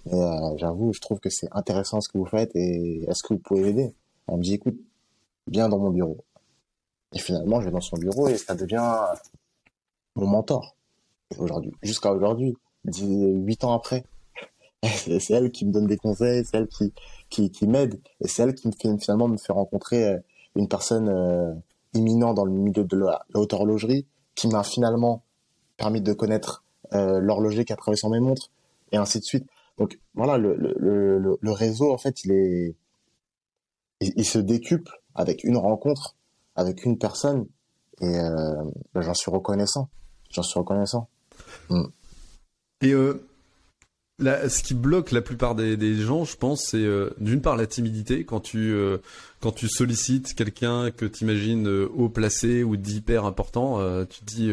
[SPEAKER 2] Mais euh, j'avoue, je trouve que c'est intéressant ce que vous faites et est-ce que vous pouvez m'aider? Elle me dit, écoute, viens dans mon bureau. Et finalement, je vais dans son bureau et ça devient mon mentor. Aujourd'hui, jusqu'à aujourd'hui, huit ans après, c'est elle qui me donne des conseils, c'est elle qui m'aide et c'est elle qui me fait finalement me fait rencontrer euh, une personne euh, imminente dans le milieu de la, haute horlogerie qui m'a finalement permis de connaître l'horloger qui a travaillé sur mes montres et ainsi de suite. Donc voilà, le, réseau, en fait, il est, il, se décuple avec une rencontre, avec une personne, et euh, ben, j'en suis reconnaissant. J'en suis reconnaissant. Mm.
[SPEAKER 1] Euh, ce qui bloque la plupart des, gens, je pense, c'est euh, d'une part la timidité. Quand tu euh, quand tu sollicites quelqu'un que tu imagines euh, haut placé ou d'hyper important, tu te dis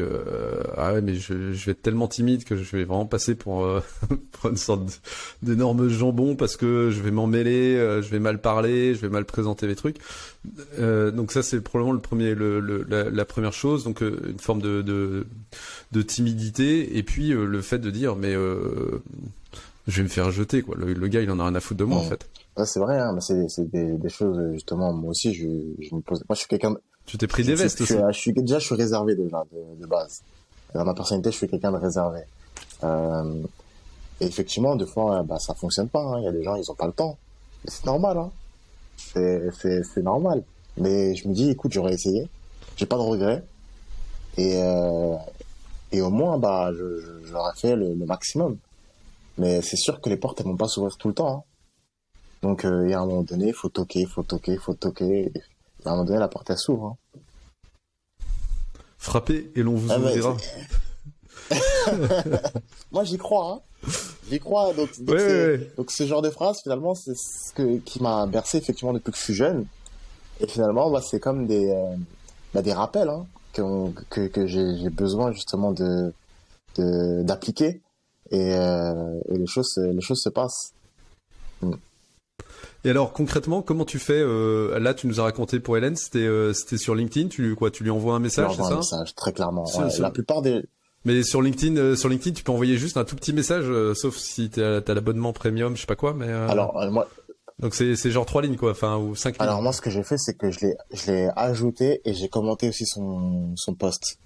[SPEAKER 1] ah ouais mais je, vais être tellement timide que je vais vraiment passer pour, pour une sorte d'énorme jambon parce que je vais m'en mêler, je vais mal parler, je vais mal présenter mes trucs. donc ça c'est probablement le premier le, la, première chose. Donc une forme de, de, de timidité. Et puis le fait de dire mais je vais me faire jeter quoi. Le, le, gars il en a rien à foutre de moi en fait.
[SPEAKER 2] Ouais, c'est vrai, hein, mais c'est, des, des, choses, justement, moi aussi, je, je me pose, moi, je suis quelqu'un
[SPEAKER 1] Tu t'es pris des vestes
[SPEAKER 2] je,
[SPEAKER 1] aussi.
[SPEAKER 2] Je, suis, déjà, je suis réservé déjà, de, de base. Dans ma personnalité, je suis quelqu'un de réservé. Euh, et effectivement, des fois, bah, ça fonctionne pas, hein. Il y a des gens, ils ont pas le temps. C'est normal, hein. C'est, normal. Mais je me dis, écoute, j'aurais essayé. J'ai pas de regrets. Et, euh, et au moins, bah, je, je, j'aurais fait le, le maximum. Mais c'est sûr que les portes, elles vont pas s'ouvrir tout le temps, hein. Donc, euh, il y a un moment donné, il faut toquer, il faut toquer, il faut toquer. Et à un moment donné, la porte, elle s'ouvre. Hein.
[SPEAKER 1] Frappez et l'on vous ah ouvrira.
[SPEAKER 2] Moi, j'y crois. Hein. J'y crois. Donc, donc,
[SPEAKER 1] ouais, ouais.
[SPEAKER 2] donc, ce genre de phrase, finalement, c'est ce que, qui m'a bercé effectivement depuis que je suis jeune. Et finalement, bah, c'est comme des, euh, bah, des rappels hein, que, que, que j'ai besoin justement de d'appliquer. Et, euh, et les choses, les choses se passent. Mm.
[SPEAKER 1] Et alors concrètement, comment tu fais euh, Là, tu nous as raconté pour Hélène, c'était euh, c'était sur LinkedIn. Tu quoi Tu lui envoies un message, c'est ça
[SPEAKER 2] un message, très clairement. Ouais, sur... La plupart des
[SPEAKER 1] mais sur LinkedIn, euh, sur LinkedIn, tu peux envoyer juste un tout petit message, sauf si tu as, l'abonnement premium, je sais pas quoi. Mais
[SPEAKER 2] alors moi.
[SPEAKER 1] Donc c'est c'est genre trois lignes quoi, enfin ou cinq lignes.
[SPEAKER 2] Alors moi, ce que j'ai fait, c'est que je l'ai je l'ai ajouté et j'ai commenté aussi son son post.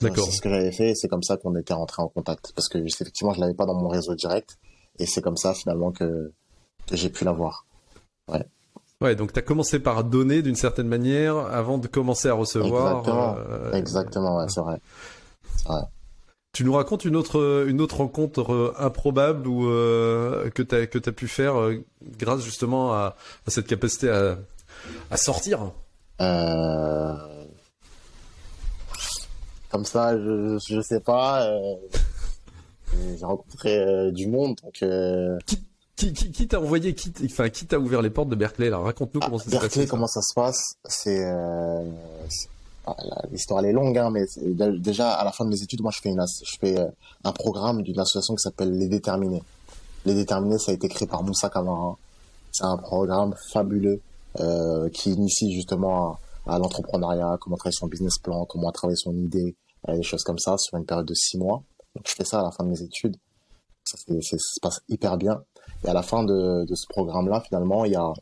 [SPEAKER 1] D'accord.
[SPEAKER 2] C'est ce que j'avais fait, c'est comme ça qu'on était rentré en contact parce que effectivement, je l'avais pas dans mon réseau direct et c'est comme ça finalement que que j'ai pu l'avoir. Ouais.
[SPEAKER 1] Ouais, donc tu as commencé par donner d'une certaine manière avant de commencer à recevoir.
[SPEAKER 2] Exactement, euh, Exactement ouais, c'est vrai. vrai.
[SPEAKER 1] Tu nous racontes une autre une autre rencontre euh, improbable ou euh, que tu as que as pu faire euh, grâce justement à, à, cette capacité à à sortir?
[SPEAKER 2] Euh... Comme ça, je je sais pas. J'ai rencontré du monde donc.
[SPEAKER 1] Qui qui, qui, qui t'a envoyé, qui, enfin, qui t'a ouvert les portes de Berkeley là? Raconte-nous comment ça se passe.
[SPEAKER 2] Berkeley, comment ça se passe? C'est ah, l'histoire elle est longue, hein, mais déjà à la fin de mes études, moi je fais une, je fais un programme d'une association qui s'appelle Les Déterminés. Les Déterminés, ça a été créé par Moussa Kamara. C'est un programme fabuleux euh, qui initie justement à, l'entrepreneuriat, comment travailler son business plan, comment travailler son idée, euh, des choses comme ça sur une période de six mois. Donc je fais ça à la fin de mes études. Ça, se passe hyper bien. Et à la fin de, ce programme-là, finalement, il y a,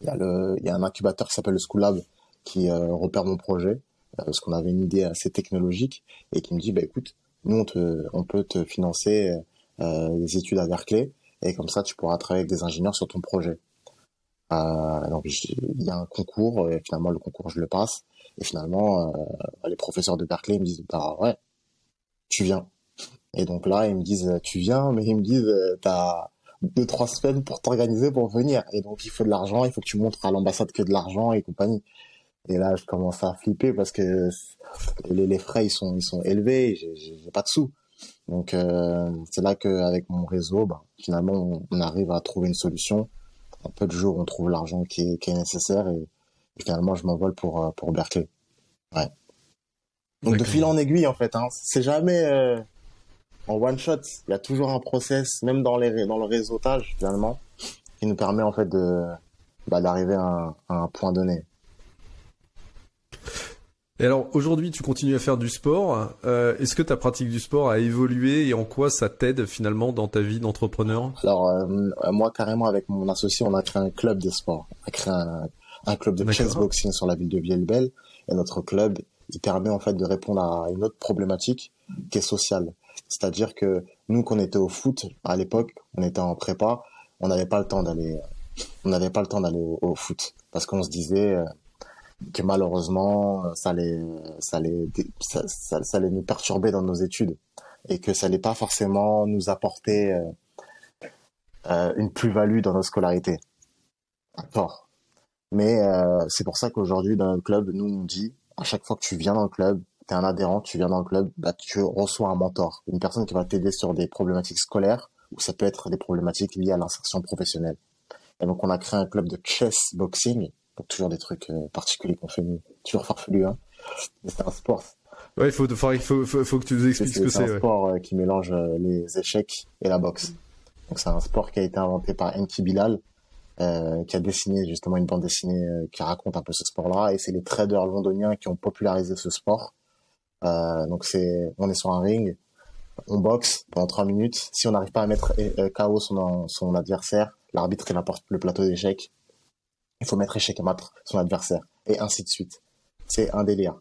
[SPEAKER 2] y, a un incubateur qui s'appelle le School Lab qui euh, repère mon projet euh, parce qu'on avait une idée assez technologique et qui me dit bah écoute nous on peut te financer euh, des études à Berkeley et comme ça tu pourras travailler avec des ingénieurs sur ton projet. Euh, donc il y a un concours et finalement le concours je le passe. Et finalement euh, les professeurs de Berkeley me disent bah ouais tu viens. Et donc là ils me disent tu viens mais ils me disent t'as deux trois semaines pour t'organiser pour venir. Et donc il faut de l'argent il faut que tu montres à l'ambassade que de l'argent et compagnie. Et là je commence à flipper parce que les, les frais ils sont ils sont élevés j'ai pas de sous. Donc euh, c'est là qu'avec mon réseau, bah, finalement, on, arrive à trouver une solution. Un peu de jour, on trouve l'argent qui est, qui est nécessaire et, finalement, je m'envole pour euh, pour Berkeley. Ouais. Donc de fil en aiguille, en fait, hein, c'est jamais euh, en one shot. Il y a toujours un process, même dans les dans le réseautage finalement, qui nous permet en fait de bah, d'arriver à, à un point donné.
[SPEAKER 1] Et alors aujourd'hui, tu continues à faire du sport. Euh, Est-ce que ta pratique du sport a évolué et en quoi ça t'aide finalement dans ta vie d'entrepreneur?
[SPEAKER 2] Alors euh, moi carrément avec mon associé, on a créé un club de sport. On a créé un, un club de chess boxing sur la ville de Villebelle. Et notre club, il permet en fait de répondre à une autre problématique qui est sociale. C'est-à-dire que nous, qu'on était au foot à l'époque, on était en prépa, on n'avait pas le temps d'aller, on n'avait pas le temps d'aller au, au, foot parce qu'on se disait euh, que malheureusement ça allait ça allait ça, ça, nous perturber dans nos études et que ça allait pas forcément nous apporter euh, euh une plus-value dans notre scolarité. D'accord. Mais euh, c'est pour ça qu'aujourd'hui dans le club, nous on dit à chaque fois que tu viens dans le club, tu es un adhérent, tu viens dans le club, bah, tu reçois un mentor, une personne qui va t'aider sur des problématiques scolaires ou ça peut être des problématiques liées à l'insertion professionnelle. Et donc on a créé un club de chess boxing pour toujours des trucs euh, particuliers qu'on fait toujours farfelu hein. Mais c'est un sport.
[SPEAKER 1] Ouais il faut, faut, faut, faut que tu nous expliques ce que c'est
[SPEAKER 2] c'est un sport euh, qui mélange euh, les échecs et la boxe. Donc c'est un sport qui a été inventé par Enki Bilal euh, qui a dessiné justement une bande dessinée qui raconte un peu ce sport-là. Et c'est les traders londoniens qui ont popularisé ce sport. Euh, donc c'est on est sur un ring on boxe pendant trois minutes. Si on n'arrive pas à mettre KO son, son adversaire l'arbitre il apporte le plateau d'échecs il faut mettre échec à mat son adversaire, et ainsi de suite. C'est un délire.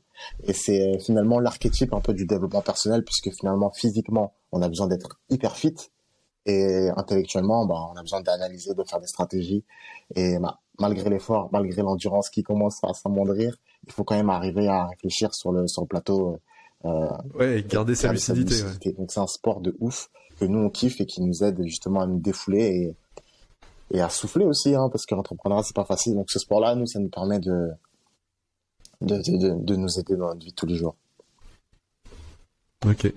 [SPEAKER 2] Et c'est euh, finalement l'archétype un peu du développement personnel, puisque finalement, physiquement, on a besoin d'être hyper fit, et intellectuellement, bah, on a besoin d'analyser, de faire des stratégies, et bah, malgré l'effort, malgré l'endurance qui commence à s'amoindrir, il faut quand même arriver à réfléchir sur le, sur le plateau.
[SPEAKER 1] Euh, ouais, garder sa lucidité.
[SPEAKER 2] Donc c'est un sport de ouf que nous on kiffe et qui nous aide justement à nous défouler et à souffler aussi, hein, parce que l'entrepreneuriat c'est pas facile. Donc ce sport-là, nous, ça nous permet de de, de, de nous aider dans notre vie tous les jours.
[SPEAKER 1] Ok.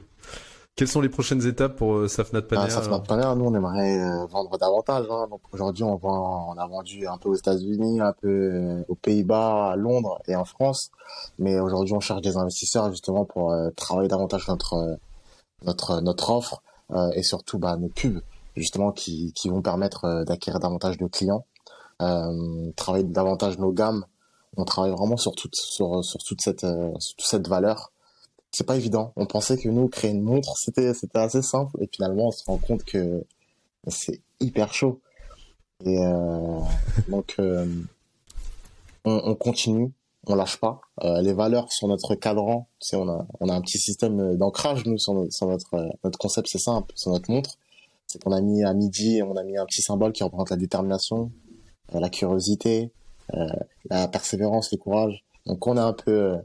[SPEAKER 1] Quelles sont les prochaines étapes pour euh, Safnat Panera
[SPEAKER 2] ah, Safnat Panera, nous, on aimerait euh, vendre davantage. Hein. Donc aujourd'hui, on, vend, on a vendu un peu aux États-Unis, un peu euh, aux Pays-Bas, à Londres et en France. Mais aujourd'hui, on cherche des investisseurs justement pour travailler davantage notre notre notre offre et surtout bah, nos pubs justement qui, qui vont permettre euh, d'acquérir davantage de clients, euh, travailler davantage nos gammes. On travaille vraiment sur toute sur, sur toute cette euh, sur toute cette valeur. C'est pas évident. On pensait que nous créer une montre c'était assez simple et finalement on se rend compte que c'est hyper chaud. Et donc on, on, continue, on lâche pas. Les valeurs sont notre cadran. On a on a un petit système d'ancrage nous sur, sur notre notre concept c'est simple, sur notre montre c'est qu'on a mis à midi, on a mis un petit symbole qui représente la détermination, euh, la curiosité, euh, la persévérance, le courage. Donc on est un peu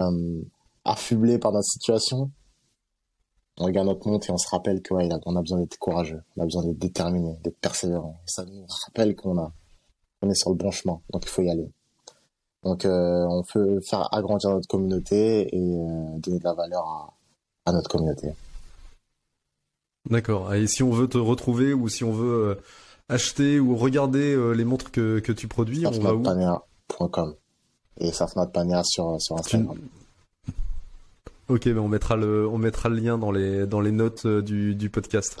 [SPEAKER 2] euh, affublé par notre situation. On regarde notre montre et on se rappelle qu'on on a besoin d'être courageux, on a besoin d'être déterminé, d'être persévérant. ça nous rappelle qu'on a, on est sur le bon chemin, donc il faut y aller. Donc on peut faire agrandir notre communauté et donner de la valeur à notre communauté.
[SPEAKER 1] D'accord. Et si on veut te retrouver ou si on veut acheter ou regarder les montres que, que tu produis, on va
[SPEAKER 2] où et Safnatpania sur, sur Instagram.
[SPEAKER 1] Ok, ben on mettra le, on mettra le lien dans les, dans les notes du, du podcast.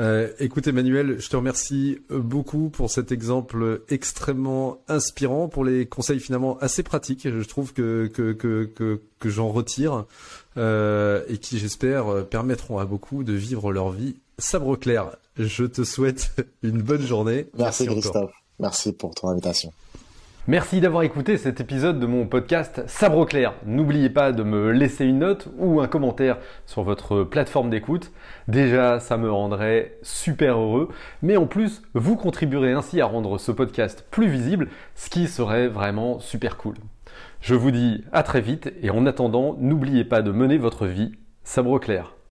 [SPEAKER 1] Euh, écoute Emmanuel, je te remercie beaucoup pour cet exemple extrêmement inspirant, pour les conseils finalement assez pratiques, je trouve que que que que, que j'en retire euh, et qui j'espère permettront à beaucoup de vivre leur vie sabre clair. Je te souhaite une bonne journée.
[SPEAKER 2] Merci, Merci Christophe. Merci pour ton invitation.
[SPEAKER 3] Merci d'avoir écouté cet épisode de mon podcast Sabre Clair. N'oubliez pas de me laisser une note ou un commentaire sur votre plateforme d'écoute. Déjà, ça me rendrait super heureux. Mais en plus, vous contribuerez ainsi à rendre ce podcast plus visible, ce qui serait vraiment super cool. Je vous dis à très vite et en attendant, n'oubliez pas de mener votre vie sabre clair.